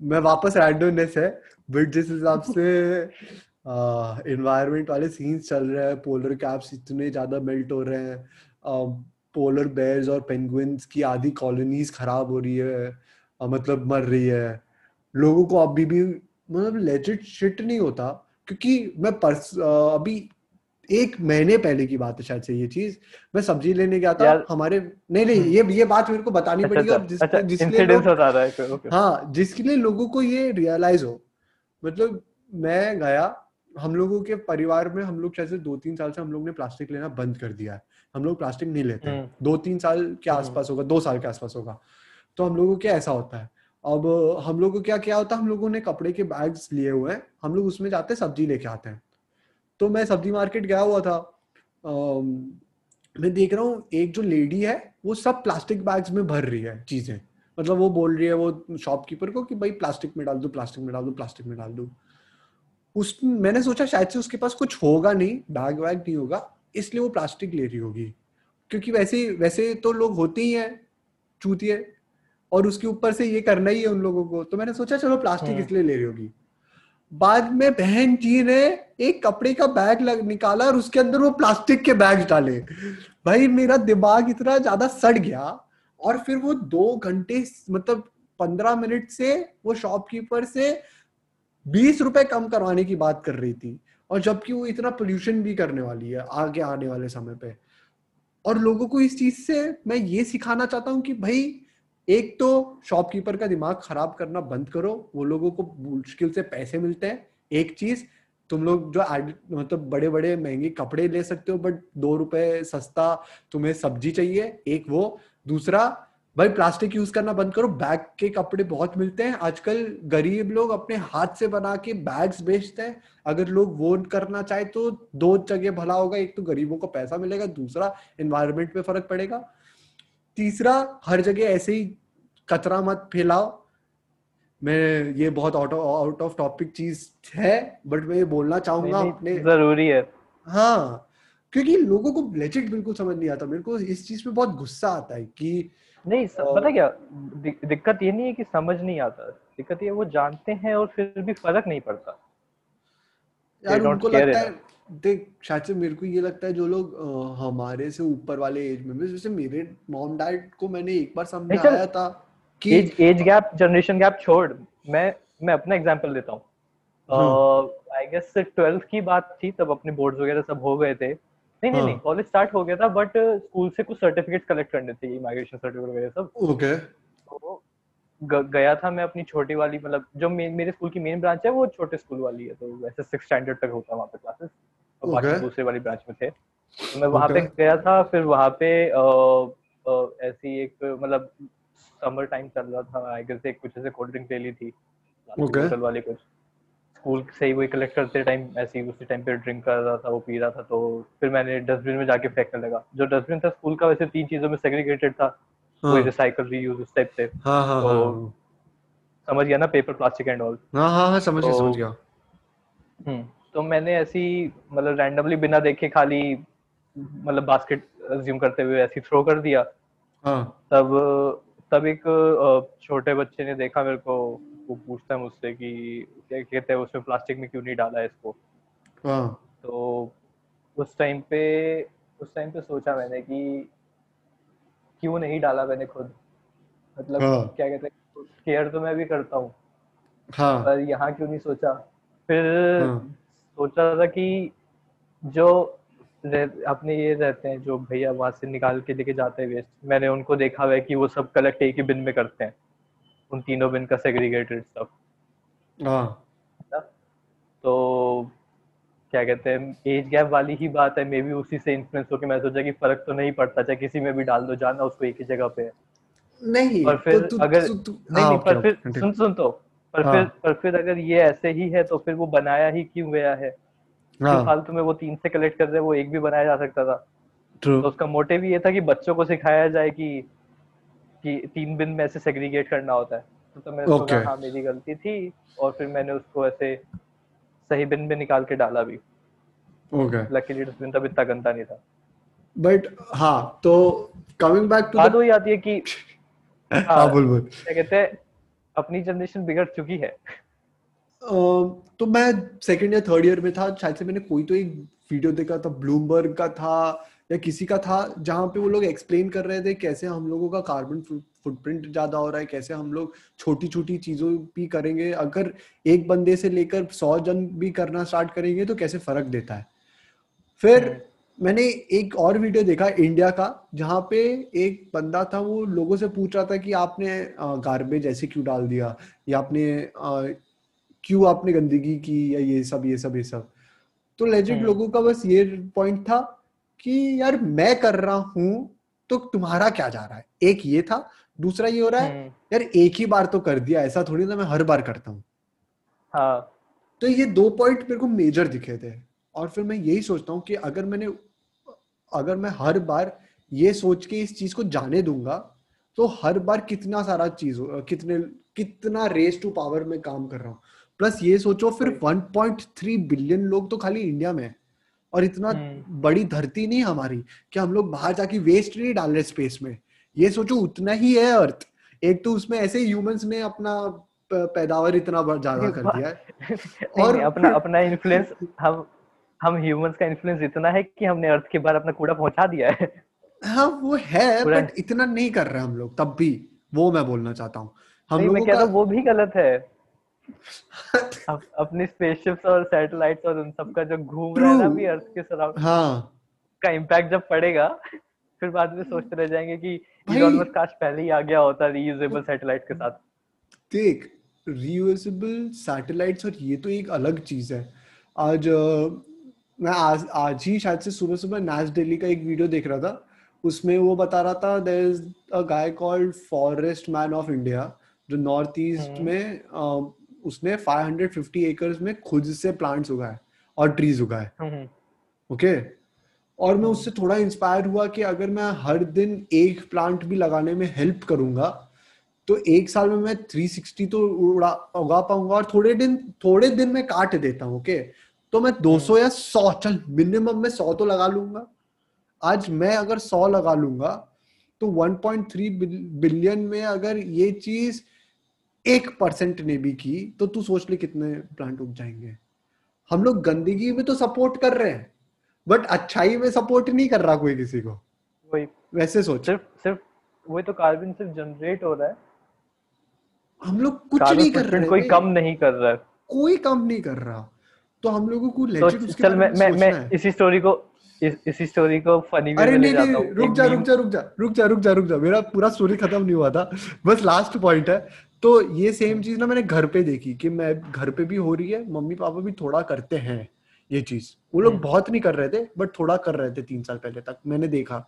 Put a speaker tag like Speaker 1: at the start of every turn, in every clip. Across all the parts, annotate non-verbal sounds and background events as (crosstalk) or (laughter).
Speaker 1: मैं वापस रैंडमनेस है बट जिस हिसाब से इन्वायरमेंट वाले सीन्स चल रहे हैं पोलर कैप्स इतने ज़्यादा मेल्ट हो रहे हैं पोलर बेयर्स और पेंगुइन्स की आधी कॉलोनीज खराब हो रही है मतलब मर रही है। लोगों को अभी भी मतलब लेजिट शिट नहीं होता, क्योंकि मैं पर्स अभी एक महीने पहले की बात है शायद से ये चीज़। मैं सब्ज़ी लेने गया था हमारे नहीं नहीं हम्म। ये ये बात मेरे को बतानी अच्छा, पड़ेगी और अच्छा, जिस, अच्छा, जिसके लिए हाँ जिसके लिए लोगों को ये रियलाइज़ हो मतलब मैं गया हम लोगों के परिवार में हम लोग जैसे दो तीन साल से हम लोग ने प्लास्टिक लेना बंद कर दिया है। हम लोग प्लास्टिक नहीं लेते हम्म। दो तीन साल के हम्म। आसपास होगा दो साल के आसपास होगा। तो हम लोगों के ऐसा होता है। अब हम लोगों को क्या क्या होता है? हम लोगों ने कपड़े के बैग्स लिए हुए हैं। हम लोग उसमें जाते हैं सब्ज़ी लेके आते हैं। तो मैं सब्ज़ी मार्केट गया हुआ था। आ, मैं देख रहा हूँ एक जो लेडी है वो सब प्लास्टिक बैग्स में भर रही है चीज़ें। मतलब वो बोल रही है वो शॉपकीपर को कि भाई प्लास्टिक में डाल दो प्लास्टिक में डाल दो प्लास्टिक में डाल दो। उस मैंने सोचा शायद से उसके पास कुछ होगा नहीं बैग वैग नहीं होगा इसलिए वो प्लास्टिक ले रही होगी। क्योंकि वैसे वैसे तो लोग होते ही हैं चूतिए और उसके ऊपर से ये करना ही है उन लोगों को। तो मैंने सोचा चलो प्लास्टिक हाँ। इसलिए ले रही होगी। बाद में बहन जी ने एक कपड़े का बैग लग, निकाला और उसके अंदर वो प्लास्टिक के बैग डाले। भाई, मेरा दिमाग इतना ज़्यादा सड़ गया और फिर वो दो घंटे मतलब पंद्रह मिनट से वो शॉपकीपर से बीस रुपए कम करवाने की बात कर रही थी और जबकि वो इतना पोल्यूशन भी करने वाली है आगे आने वाले समय पे। और लोगों को इस चीज़ से मैं ये सिखाना चाहता हूँ कि भाई एक तो शॉपकीपर का दिमाग खराब करना बंद करो, वो लोगों को मुश्किल से पैसे मिलते हैं। एक चीज़, तुम लोग जो मतलब बड़े बड़े महँगे कपड़े ले सकते हो बट दो रुपए सस्ता तुम्हें सब्ज़ी चाहिए, एक वो। दूसरा, भाई प्लास्टिक यूज़ करना बंद करो, बैग के कपड़े बहुत मिलते हैं। आजकल गरीब लोग अपने हाथ से बना के बैग्स बेचते हैं। अगर लोग वो करना चाहे तो दो जगह भला होगा, एक तो गरीबों को पैसा मिलेगा, दूसरा एनवायरमेंट पे फ़र्क पड़ेगा। तीसरा हर जगह ऐसे ही कचरा मत फैलाओ। मैं ये बहुत आउट आउट ऑफ़ टॉपिक चीज़ है बट मैं ये बोलना चाहूँगा अपने
Speaker 2: ज़रूरी है।
Speaker 1: हाँ क्योंकि लोगों को लेजिट बिल्कुल समझ नहीं आता। मेरे को इस चीज़ पे बहुत गुस्सा आता है कि
Speaker 2: नहीं पता क्या दिक्कत ये नहीं है कि समझ नहीं आता। दिक्कत ये वो जानते हैं और फिर भी फ़र्क नहीं पड़ता।
Speaker 1: यार उनको लगता है देख शायद से मेरे को ये लगता है जो लोग हमारे से ऊपर वाले एज में जैसे मेरे मॉम डैड को मैंने एक बार समझाया था
Speaker 2: कि age age gap generation gap छोड़ मैं मैं अपना एग्जांपल देता हूँ। आई गेस ट्वेल्थ की बात थी तब अपने बोर्ड्स वगैरह सब हो गए थे। नहीं नहीं नहीं कॉलेज हाँ। स्टार्ट हो गया था बट स्कूल से कुछ सर्टिफिकेट कलेक्ट करने थे इमिग्रेशन सर्टिफिकेट वगैरह सब।
Speaker 1: ओके
Speaker 2: तो गया था मैं अपनी छोटी वाली मतलब जो मेरे स्कूल की मेन ब्रांच है वो छोटे स्कूल वाली है तो वैसे सिक्स स्टैंडर्ड तक होता है वहाँ पे क्लासेस और बाकी दूसरे वाली ब्रांच में थे। तो मैं वहाँ पे गया था फिर वहाँ पे ऐसी एक मतलब समर टाइम चल रहा था। आई गेस एक कुछ ऐसे कोल्ड ड्रिंक ले ली थी।
Speaker 1: ओके
Speaker 2: वाली कुछ। स्कूल से ही वही कलेक्ट करते टाइम ऐसे ही उसी टाइम पे ड्रिंक कर रहा था वो पी रहा था तो फिर मैंने डस्टबिन में जाके फेंकने लगा। जो डस्टबिन था स्कूल का वैसे तीन चीज़ों में सेग्रीगेटेड था। हाँ. वही रिसाइकल रीयूज उस टाइप से।
Speaker 1: हाँ, हाँ, तो
Speaker 2: समझ गया ना पेपर प्लास्टिक एंड ऑल
Speaker 1: हाँ हाँ हाँ समझ गया तो, समझ गया।
Speaker 2: हम्म। तो मैंने ऐसी मतलब रैंडमली बिना देखे खाली मतलब बास्केट अज्यूम करते हुए ऐसी थ्रो कर दिया
Speaker 1: हाँ.
Speaker 2: तब तब एक छोटे बच्चे ने देखा मेरे को वो पूछता है मुझसे कि क्या कहते हैं उसमें प्लास्टिक में क्यों नहीं डाला है इसको
Speaker 1: हाँ
Speaker 2: तो उस टाइम पे उस टाइम पे सोचा मैंने कि क्यों नहीं डाला मैंने खुद मतलब हाँ. क्या कहते हैं केयर तो मैं भी करता हूँ
Speaker 1: हाँ.
Speaker 2: पर यहाँ क्यों नहीं सोचा फिर हाँ. सोचा था कि जो अपने ये रहते हैं जो भैया वहाँ से निकाल के लेके जाते हैं वेस्ट मैंने उनको देखा हुआ है कि वो सब कलेक्ट एक ही बिन में करते हैं। उन तीनों बिन का सेग्रीगेटेड स्टफ़
Speaker 1: हाँ।
Speaker 2: तो क्या कहते हैं एज गैप वाली ही बात है मे बी उसी से इन्फ्लुएंस होकर मैं सोचा कि फ़र्क तो नहीं पड़ता चाहे किसी में भी डाल दो जाना उसको एक ही जगह पे
Speaker 1: नहीं
Speaker 2: पर फिर तो, अगर तु, तु, नहीं हाँ, नहीं पर फिर सुन सुन तो। पर हाँ, फिर पर फिर अगर ये ऐसे ही है तो फिर वो बनाया ही क्यों गया है? हाँ, फालतू में वो तीन से कलेक्ट कर रहे वो एक भी बनाया जा सकता था।
Speaker 1: तो
Speaker 2: उसका मोटिव ये था कि बच्चों को सिखाया जाए कि कि तीन बिन में ऐसे सेग्रीगेट करना होता है। तो, तो मैंने okay. हाँ मेरी गलती थी। और फिर मैंने उसको ऐसे सही बिन में निकाल के डाला भी।
Speaker 1: ओके
Speaker 2: लकीली डस्टबिन तब इतना गंदा नहीं था।
Speaker 1: बट हाँ तो कमिंग बैक टू
Speaker 2: बात वही आती है कि (laughs)
Speaker 1: हाँ बोल बोल।
Speaker 2: क्या कहते हैं? अपनी जनरेशन बिगड़ चुकी है।
Speaker 1: तो मैं सेकंड या थर्ड ईयर में था शायद से मैंने कोई तो एक वीडियो देखा था ब्लूमबर्ग का था या किसी का था जहाँ पे वो लोग एक्सप्लेन कर रहे थे कैसे हम लोगों का कार्बन फुटप्रिंट ज़्यादा हो रहा है कैसे हम लोग छोटी छोटी चीज़ों भी करेंगे। अगर एक बंदे से लेकर सौ जन भी करना स्टार्ट करेंगे तो कैसे फ़र्क देता है। फिर हम्म। मैंने एक और वीडियो देखा इंडिया का जहाँ पे एक बंदा था वो लोगों से पूछ रहा था कि आपने गार्बेज ऐसे क्यों डाल दिया? या आपने क्यों आपने गंदगी की? या ये सब ये सब ये सब। तो लेजिट हम्म। लोगों का बस ये पॉइंट था कि यार मैं कर रहा हूँ तो तुम्हारा क्या जा रहा है? एक ये था दूसरा ये हो रहा है हम्म। यार एक ही बार तो कर दिया ऐसा थोड़ी ना मैं हर बार करता हूँ। हाँ। तो ये दो पॉइंट मेरे को मेजर दिखे थे। और फिर मैं यही सोचता हूँ कि अगर मैंने अगर मैं हर बार ये सोच के इस चीज़ को जाने दूँगा तो हर बार कितना सारा चीज़ कितने कितना रेस टू पावर में काम कर रहा हूँ। प्लस ये सोचो फिर 1.3 बिलियन लोग तो खाली इंडिया में और इतना हम्म। बड़ी धरती नहीं हमारी कि हम लोग बाहर जाके वेस्ट नहीं डाल रहे स्पेस में। ये सोचो उतना ही है अर्थ एक तो उसमें ऐसे ह्यूमंस ने अपना पैदावार इतना ज़्यादा कर दिया है। (laughs)
Speaker 2: और अपना (laughs) अपना इन्फ्लुएंस हम हम ह्यूमंस का इन्फ्लुएंस इतना है कि हमने अर्थ के बाहर अपना कूड़ा पहुँचा दिया है।
Speaker 1: हाँ वो है बट इतना नहीं कर रहे हम लोग तब भी वो मैं बोलना चाहता हूँ। हम
Speaker 2: लोगों का वो भी गलत है। (laughs) अपनी स्पेसशिप्स और सैटेलाइट्स और उन सब का जो घूम रहा है ना भी अर्थ के सराउंड हाँ। का इम्पैक्ट जब पड़ेगा फिर बाद में सोचते रह जाएँगे कि इलॉन मस्क काश पहले ही आ गया होता रीयूजेबल सैटेलाइट के साथ।
Speaker 1: देख रीयूजेबल सैटेलाइट्स और ये तो एक अलग चीज़ है। आज मैं आज आज ही शायद से सुबह सुबह नैश दिल्ली का एक वीडियो देख रहा था उसमें वो बता रहा था there is a guy called forest man of India जो नॉर्थ ईस्ट। में उसने 550 एकर्स में खुद से प्लांट्स उगाए और ट्रीज उगाए ओके हम्म, हम्म। और मैं उससे थोड़ा इंस्पायर हुआ कि अगर मैं हर दिन एक प्लांट भी लगाने में हेल्प करूँगा तो एक साल में मैं 360 तो उड़ा उगा पाऊँगा और थोड़े दिन थोड़े दिन में काट देता हूँ ओके तो मैं 200 हम्म। या 100 चल मिनिमम में 100 तो लगा लूँगा। आज मैं अगर 100 लगा लूँगा तो 1.3 बिलियन में अगर ये चीज़ एक परसेंट ने भी की तो तू सोच ले कितने प्लांट उग जाएँगे। हम लोग गंदगी में तो सपोर्ट कर रहे हैं बट अच्छाई में सपोर्ट नहीं कर रहा कोई किसी को। वही। वैसे सोच।
Speaker 2: सिर्फ़ सिर्फ़ वही तो कार्बन सिर्फ़ जनरेट हो रहा है।
Speaker 1: हम लोग कुछ नहीं कर रहे
Speaker 2: कोई कम नहीं कर रहा। है
Speaker 1: कोई कम नहीं कर रहा। तो हम लोगों को लेजिट
Speaker 2: उसके चल मैं मैं मैं इसी स्टोरी को इस इसी स्टोरी को फनी
Speaker 1: वे में ले जाता हूँ। रुक जा रुक जा रुक जा रुक जा रुक जा रुक जा। मेरा पूरा स्टोरी खत्म नहीं हुआ था। बस लास्ट पॉइंट है। तो ये सेम चीज़ ना मैंने घर पे देखी कि मैं घर पे भी हो रही है मम्मी पापा भी थोड़ा करते हैं ये चीज़। वो लोग हम्म। बहुत नहीं कर रहे थे बट थोड़ा कर रहे थे तीन साल पहले तक मैंने देखा।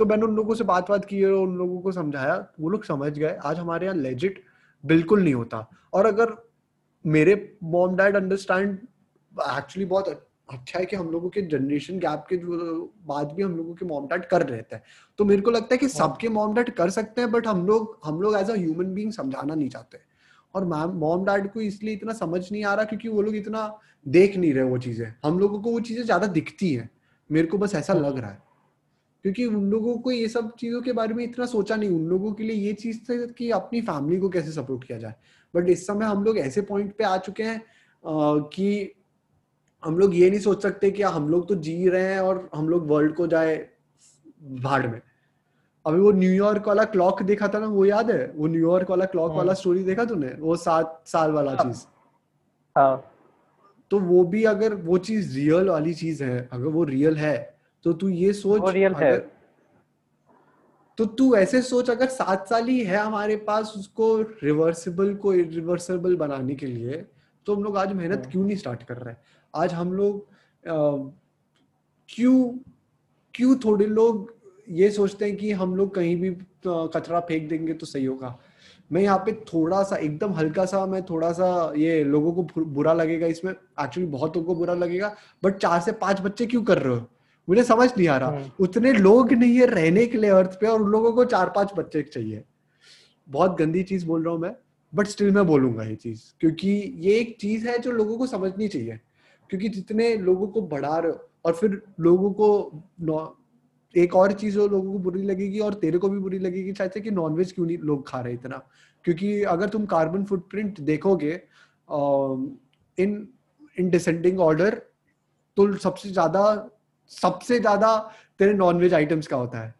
Speaker 1: तो मैंने उन लोगों से बात बात की और उन लोगों को समझाया। वो लोग समझ गए आज हमारे यहाँ लेजिट बिल्कुल नहीं होता। और अगर मेरे मॉम डैड अंडरस्टैंड एक्चुअली बहुत अच्छा है कि हम लोगों के जनरेशन गैप के बाद भी हम लोगों के मॉम डैड कर रहे थे। तो मेरे को लगता है कि हाँ। सबके मॉम डैड कर सकते हैं बट हम लोग हम लोग एज अ ह्यूमन बीइंग समझाना नहीं चाहते। और मैम मॉम डैड को इसलिए इतना समझ नहीं आ रहा क्योंकि वो लोग इतना देख नहीं रहे वो चीज़ें। हम लोगों को वो चीज़ें ज़्यादा दिखती हैं। मेरे को बस ऐसा हाँ। लग रहा है। क्योंकि उन लोगों को ये सब चीज़ों के बारे में इतना सोचा नहीं। उन लोगों के लिए ये चीज़ थी कि अपनी फैमिली को कैसे सपोर्ट किया जाए। बट इस समय हम लोग ऐसे पॉइंट पे आ चुके हैं कि हम लोग ये नहीं सोच सकते कि हम लोग तो जी रहे हैं और हम लोग वर्ल्ड को जाए भाड़ में। अभी वो न्यूयॉर्क वाला क्लॉक देखा था ना वो याद है? वो न्यूयॉर्क वाला क्लॉक हाँ। वाला स्टोरी देखा तूने? वो सात साल वाला हाँ। चीज़। हाँ। तो वो भी अगर वो चीज़ रियल वाली चीज़ है अगर वो रियल है तो तू ये सोच रियल है। तो तू ऐसे सोच अगर सात साल ही है हमारे पास उसको रिवर्सिबल को इरिवर्सिबल बनाने के लिए तो हम लोग आज मेहनत। क्यों नहीं स्टार्ट कर रहे? हैं आज हम लोग क्यों क्यों थोड़े लोग ये सोचते हैं कि हम लोग कहीं भी कचरा फेंक देंगे तो सही होगा। मैं यहाँ पे थोड़ा सा एकदम हल्का सा मैं थोड़ा सा ये लोगों को बुरा लगेगा इसमें। एक्चुअली बहुत लोगों को बुरा लगेगा बट चार से पाँच बच्चे क्यों कर रहे हो? मुझे समझ नहीं आ रहा। हम्म। उतने लोग नहीं है रहने के लिए अर्थ पे और उन लोगों को चार पाँच बच्चे चाहिए। बहुत गंदी चीज़ बोल रहा हूँ मैं बट स्टिल मैं बोलूँगा ये चीज़ क्योंकि ये एक चीज़ है जो लोगों को समझनी चाहिए। क्योंकि जितने लोगों को बढ़ा रहे हो और फिर लोगों को एक और चीज़ जो लोगों को बुरी लगेगी और तेरे को भी बुरी लगेगी शायद से कि नॉनवेज क्यों नहीं लोग खा रहे इतना? क्योंकि अगर तुम कार्बन फुटप्रिंट देखोगे इन इन डिसेंडिंग ऑर्डर तो सबसे ज़्यादा सबसे ज़्यादा तेरे नॉनवेज आइटम्स का होता है।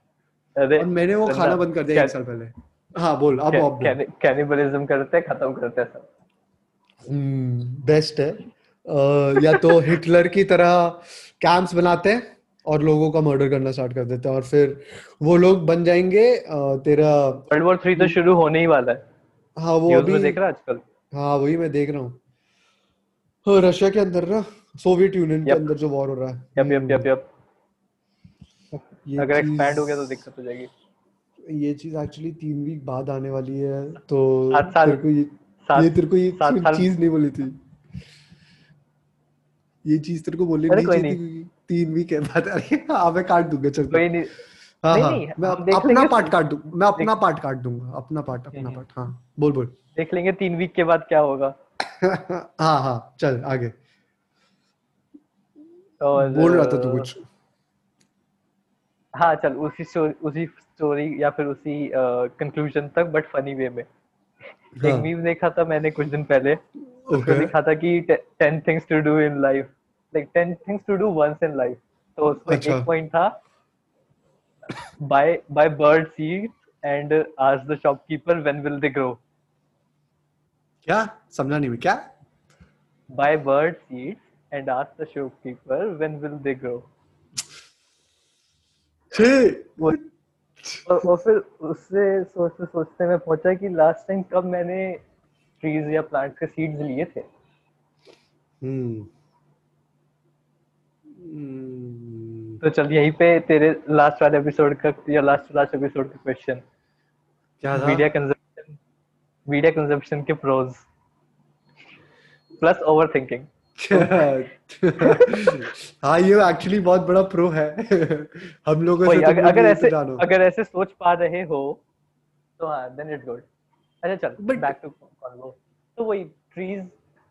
Speaker 1: और मैंने वो खाना बंद कर दिया एक साल पहले। हाँ बोल अब
Speaker 2: कैनिबलिज्म करते खत्म करते हैं सब।
Speaker 1: बेस्ट हम्म, है। या तो हिटलर की तरह कैंप्स बनाते हैं और लोगों का मर्डर करना स्टार्ट कर देते हैं और फिर वो लोग बन जाएँगे तेरा
Speaker 2: वर्ल्ड वॉर थ्री तो शुरू होने ही वाला है।
Speaker 1: हाँ वो अभी
Speaker 2: देख रहा आजकल?
Speaker 1: हाँ वही मैं देख रहा हूँ। रशिया के अंदर ना सोवियत यूनियन के अंदर जो वॉर हो रहा है।
Speaker 2: यप यप यप यप अगर एक्सपैंड हो गया तो दिक्कत हो जाएगी।
Speaker 1: ये चीज़ एक्चुअली तीन वीक बाद आने वाली है तो तेरे को ये ये तेरे को ये चीज़ नहीं बोली थी। ये चीज़ तेरे को बोलनी नहीं चाहिए तीन वीक है बाद अरे हाँ मैं काट दूँगा चल।
Speaker 2: कोई नहीं।
Speaker 1: हाँ हाँ मैं अपना पार्ट काट दूँ मैं अपना पार्ट काट दूँगा अपना पार्ट अपना पार्ट हाँ बोल बोल।
Speaker 2: देख लेंगे तीन वीक के बाद क्या होगा। (laughs)
Speaker 1: हाँ हाँ चल आगे। बोल रहा था तू कुछ।
Speaker 2: हाँ चल उसी उसी स्टोरी या फिर उसी कंक्लूजन तक बट फनी वे में। हाँ. एक मीम देखा था मैंने कुछ दिन पहले। Okay. उसमें लिखा था कि ten things to do in life like ten things to do once in life तो उसमें अच्छा. एक पॉइंट था buy buy bird seeds and ask the shopkeeper when will they grow
Speaker 1: क्या? समझा नहीं मैं क्या?
Speaker 2: Buy bird seeds and ask the shopkeeper when will they grow और फिर उससे सोचते सोचते मैं पहुँचा कि लास्ट टाइम कब मैंने ट्रीज या प्लांट्स के सीड्स लिए थे। हम्म। तो चल यहीं पे तेरे लास्ट वाले एपिसोड का या लास्ट लास्ट एपिसोड का क्वेश्चन क्या था? मीडिया कंजम्पशन मीडिया कंजम्पशन के प्रोज प्लस ओवरथिंकिंग
Speaker 1: हाँ ये एक्चुअली बहुत बड़ा प्रो है। हम लोग
Speaker 2: से तो अगर, अगर ऐसे अगर ऐसे सोच पा रहे हो तो हाँ देन इट्स गुड अच्छा चल बट बैक टू कॉन्वो तो वही ट्रीज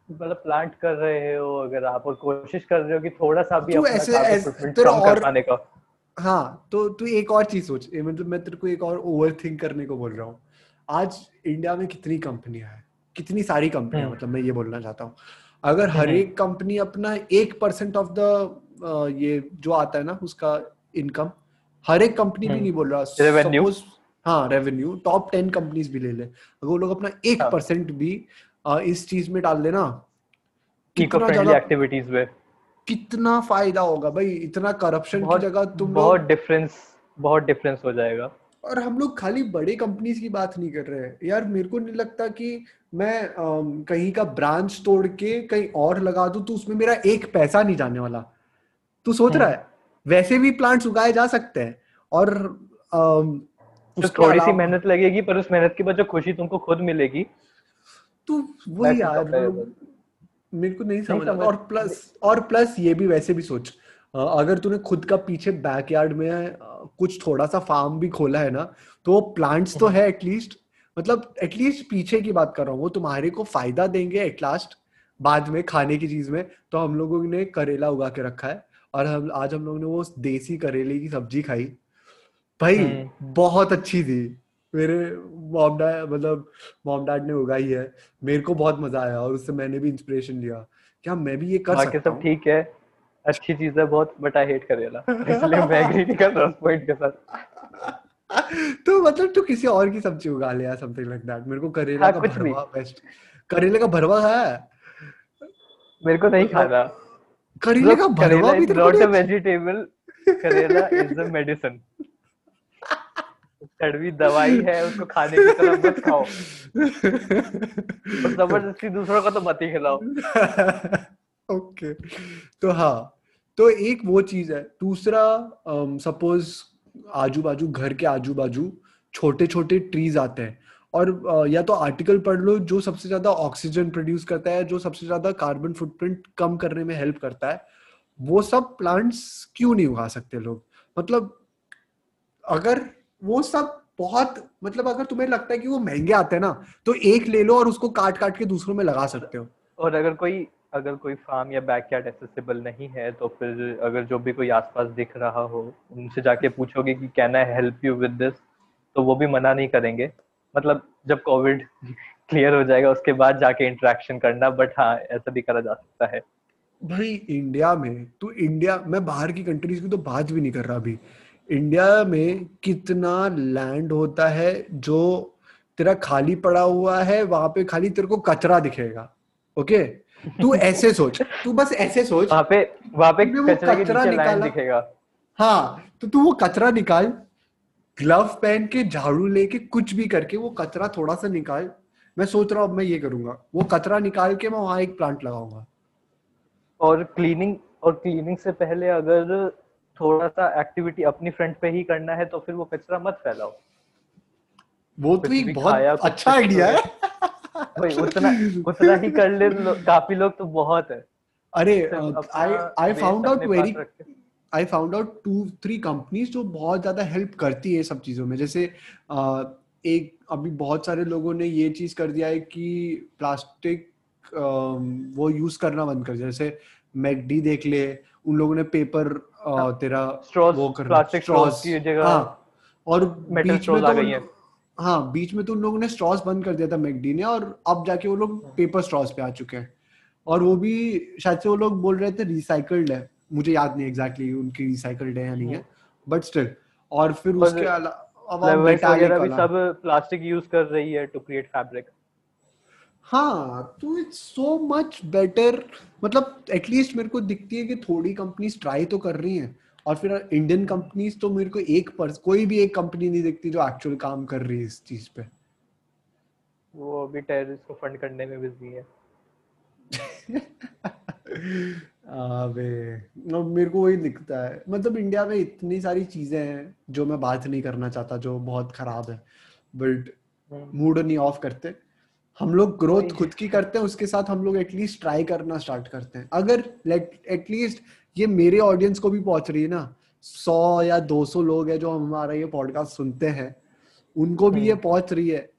Speaker 2: मतलब प्लांट कर रहे हो अगर आप और कोशिश कर रहे हो कि थोड़ा सा भी अपना ऐसे, ऐसे तेरा और पाने का।
Speaker 1: हाँ तो तू एक और चीज़ सोच मतलब मैं तेरे को एक और ओवर थिंक करने को बोल रहा हूँ। आज इंडिया में कितनी कंपनियाँ हैं? कितनी सारी कंपनियाँ हम्म। मतलब मैं ये बोलना चाहता हूँ। अगर हर एक कंपनी अपना एक परसेंट ऑफ़ द ये जो आता है ना उसका इनकम हर एक कंपनी भी हम्म। नहीं बोल रहा। रेवेन्यू हाँ रेवेन्यू टॉप टेन कंपनीज़ भी ले ले। अगर वो लोग अपना एक परसेंट हाँ। भी इस चीज़ में डाल देना
Speaker 2: कितना ज़्यादा एक्टिविटीज़ में।
Speaker 1: कितना फ़ायदा होगा भाई? इतना करप्शन की जगह तुम
Speaker 2: बहुत डिफरेंस बहुत डिफरेंस हो जाएगा।
Speaker 1: और हम लोग खाली बड़े कंपनीज़ की बात नहीं कर रहे हैं। यार मेरे को नहीं लगता कि मैं आ, कहीं का ब्रांच तोड़ के कहीं और लगा दूँ तो उसमें मेरा एक पैसा नहीं जाने वाला। तू सोच रहा है? हम्म। वैसे भी प्लांट्स उगाए जा सकते हैं। और
Speaker 2: तो थोड़ी सी मेहनत लगेगी पर उस मेहनत के बाद जो खुशी तुमको खुद मिलेगी
Speaker 1: तो वो यार मेरे को नहीं समझ और प्लस और प्लस ये भी वैसे भी सोच अगर तूने खुद का पीछे बैकयार्ड में कुछ थोड़ा सा फार्म भी खोला है ना तो वो प्लांट्स तो है एटलीस्ट मतलब एटलीस्ट पीछे की बात कर रहा हूँ वो तुम्हारे को फ़ायदा देंगे एटलास्ट बाद में खाने की चीज़ में तो हम लोगों ने करेला उगा के रखा है और हम आज हम लोगों ने वो देसी करेले की सब्ज़ी खाई भाई हम्म। बहुत अच्छी थी। मेरे मॉम डैड मतलब मॉम डैड ने उगाई है। मेरे को बहुत मज़ा आया और उससे मैंने भी इंस्पिरेशन लिया। क्या मैं भी ये कर सकता
Speaker 2: सब ठीक है। अच्छी चीज़ है बहुत बट आई हेट करेला। इसलिए मैं (laughs) एग्री नहीं कर रहा उस पॉइंट के साथ। (laughs)
Speaker 1: तो मतलब तू किसी और की सब्ज़ी उगा ले या समथिंग लाइक दैट मेरे को करेला हाँ, का भरवा बेस्ट करेले का भरवा है?
Speaker 2: मेरे को नहीं खाना।
Speaker 1: करेले का भरवा भी
Speaker 2: not a vegetable karela is a medicine कड़वी दवाई है, उसको खाने की तरह मत खाओ। ज़बरदस्ती दूसरों को तो मत ही खिलाओ। (laughs)
Speaker 1: ओके। तो हाँ तो एक वो चीज़ है, दूसरा सपोज़ आजू बाजू घर के आजू बाजू छोटे छोटे ट्रीज आते हैं। और या तो आर्टिकल पढ़ लो जो सबसे ज़्यादा ऑक्सीजन प्रोड्यूस करता है, जो सबसे ज़्यादा कार्बन फुटप्रिंट कम करने में हेल्प करता है, वो सब प्लांट्स क्यों नहीं उगा सकते लोग? मतलब अगर वो सब बहुत मतलब अगर तुम्हें लगता है कि वो महँगे आते हैं ना तो एक ले लो और उसको काट काट के दूसरों में लगा सकते हो।
Speaker 2: और अगर कोई अगर कोई फार्म या बैकयार्ड एक्सेसिबल नहीं है तो फिर अगर जो भी कोई आसपास दिख रहा हो उनसे जाके पूछोगे कि can I help you with this तो वो भी मना नहीं करेंगे। मतलब जब कोविड क्लियर (laughs) हो जाएगा उसके बाद जाके इंटरेक्शन करना बट हाँ ऐसा भी करा जा सकता है।
Speaker 1: भाई इंडिया में तो इंडिया मैं बाहर की कंट्रीज़ की तो बात भी नहीं कर रहा अभी। इंडिया में कितना लैंड होता है जो तेरा खाली पड़ा हुआ है वहाँ पे खाली तेरे को कचरा दिखेगा ओके? तू (laughs) ऐसे सोच तू बस ऐसे सोच।
Speaker 2: वहाँ पे वहाँ पे कचरा लाइन
Speaker 1: निकाला।
Speaker 2: दिखेगा।
Speaker 1: हाँ तो तू वो कचरा निकाल ग्लव पहन के झाड़ू लेके कुछ भी करके वो कचरा थोड़ा सा निकाल। मैं सोच रहा हूँ अब मैं ये करूँगा वो कचरा निकाल के मैं वहाँ एक प्लांट लगाऊँगा।
Speaker 2: और क्लीनिंग और क्लीनिंग से पहले अगर थोड़ा सा एक्टिविटी अपनी फ्रंट पे ही करना है तो फिर वो कचरा मत फैलाओ।
Speaker 1: वो तो
Speaker 2: भी
Speaker 1: बहुत अच्छा आइडिया है।
Speaker 2: भाई उतना उतना ही कर ले लो, काफ़ी लोग तो बहुत है।
Speaker 1: अरे I I found out very. I found out two three companies जो बहुत ज़्यादा हेल्प करती है सब चीज़ों में। जैसे एक अभी बहुत सारे लोगों ने ये चीज़ कर दिया है कि प्लास्टिक वो यूज़ करना बंद कर दिया। जैसे मैकडी देख ले उन लोगों ने पेपर तेरा
Speaker 2: straws,
Speaker 1: वो करना
Speaker 2: straws
Speaker 1: straws,
Speaker 2: की जगह
Speaker 1: हाँ और
Speaker 2: metal
Speaker 1: बीच में
Speaker 2: straws आ
Speaker 1: तो
Speaker 2: गई हैं।
Speaker 1: हाँ बीच में तो उन लोगों ने स्ट्रॉस बंद कर दिया था मैकडी ने और अब जाके वो लोग पेपर स्ट्रॉस पे आ चुके हैं। और वो भी शायद से वो लोग बोल रहे थे रिसाइकल्ड है। मुझे याद नहीं एग्जैक्टली exactly उनकी रिसाइकल्ड है या नहीं है बट स्टिल और फिर उसके अलावा
Speaker 2: वगैरह भी सब प्लास्टिक यूज़ कर रही है टू क्रिएट फैब्रिक
Speaker 1: हाँ तो इट्स सो मच बेटर मतलब एटलीस्ट मेरे को दिखती है कि थोड़ी कंपनीज़ ट्राई तो कर रही हैं और फिर इंडियन कंपनीज़ तो मेरे को एक पर कोई भी एक कंपनी नहीं दिखती जो एक्चुअल काम कर रही है इस चीज़ पे।
Speaker 2: वो अभी टेररिस्ट को फंड करने में बिज़ी है। (laughs)
Speaker 1: अबे मेरे को वही दिखता है। मतलब इंडिया में इतनी सारी चीज़ें हैं जो मैं बात नहीं करना चाहता जो बहुत खराब है। बट। मूड नहीं ऑफ़ करते। हम लोग ग्रोथ खुद की करते हैं उसके साथ हम लोग एटलीस्ट ट्राई करना स्टार्ट करते हैं। अगर एटलीस्ट ये मेरे ऑडियंस को भी पहुँच रही है ना सौ या दो सौ लोग है जो हमारा ये पॉडकास्ट सुनते हैं उनको भी ये
Speaker 2: हम्म।
Speaker 1: पहुँच रही है।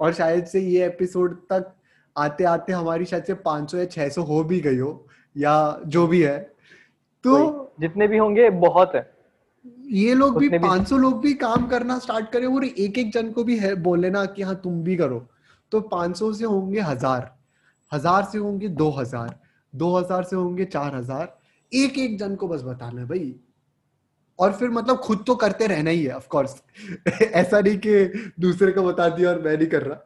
Speaker 1: और शायद से ये एपिसोड तक आते आते हमारी शायद से 500 या 600 हो भी गई हो या जो भी है। तो
Speaker 2: जितने भी होंगे बहुत है।
Speaker 1: ये लोग भी
Speaker 2: उतने भी-
Speaker 1: लोग भी काम करना स्टार्ट करें और एक एक जन को भी है बोले ना कि हाँ तुम भी करो। तो 500 से होंगे हज़ार। हज़ार से होंगे दो हज़ार। दो हज़ार से होंगे चार हज़ार। एक एक जन को बस बताना है भाई। और फिर मतलब खुद तो करते रहना ही है ऑफ़ कोर्स (laughs) ऐसा नहीं कि दूसरे को बता दिया और मैं नहीं कर रहा।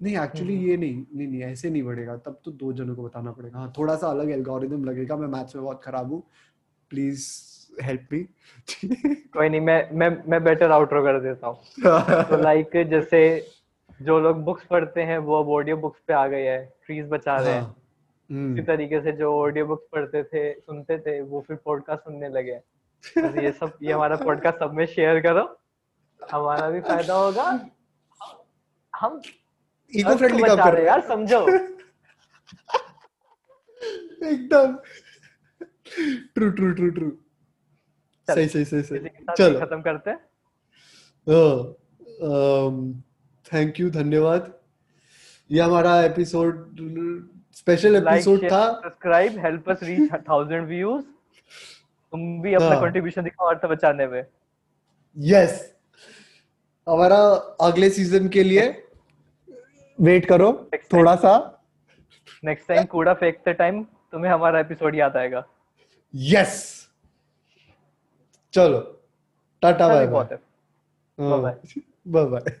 Speaker 1: नहीं एक्चुअली
Speaker 2: हम्म।
Speaker 1: ये नहीं नहीं नहीं ऐसे नहीं बढ़ेगा। तब तो दो जनों को बताना पड़ेगा। हाँ थोड़ा सा अलग एल्गोरिदम लगेगा। मैं मैथ्स में बहुत खराब हूँ। प्लीज़ हेल्प मी
Speaker 2: कोई नहीं मैं मैं मैं बेटर आउटरो कर देता हूँ। (laughs) तो लाइक जैसे जो लोग बुक्स पढ़ते हैं वो अब ऑडियो बुक्स पे आ गए हैं ट्रीज बचा रहे हैं।
Speaker 1: हाँ, हम्म।
Speaker 2: इसी तरीके से जो ऑडियो बुक्स पढ़ते थे सुनते थे वो फिर पॉडकास्ट सुनने लगे हैं। तो ये सब ये हमारा पॉडकास्ट सब में शेयर करो। हमारा भी फ़ायदा होगा। हम
Speaker 1: इको फ्रेंडली काम कर
Speaker 2: रहे हैं यार समझो।
Speaker 1: एकदम। ट्रू ट्रू ट्रू ट्रू सही सही सही सही। चलो।
Speaker 2: खत्म करते हैं।
Speaker 1: थैंक यू धन्यवाद। ये हमारा एपिसोड स्पेशल एपिसोड था।
Speaker 2: Subscribe help us reach 1000 views तुम भी अपना
Speaker 1: हाँ।
Speaker 2: कंट्रीब्यूशन दिखाओ अर्थ बचाने में।
Speaker 1: यस हमारा अगले सीज़न के लिए वेट करो थोड़ा सा।
Speaker 2: नेक्स्ट टाइम कूड़ा फेंकते टाइम तुम्हें हमारा एपिसोड याद आएगा।
Speaker 1: यस चलो। टाटा बाय
Speaker 2: है।
Speaker 1: Bye bye bye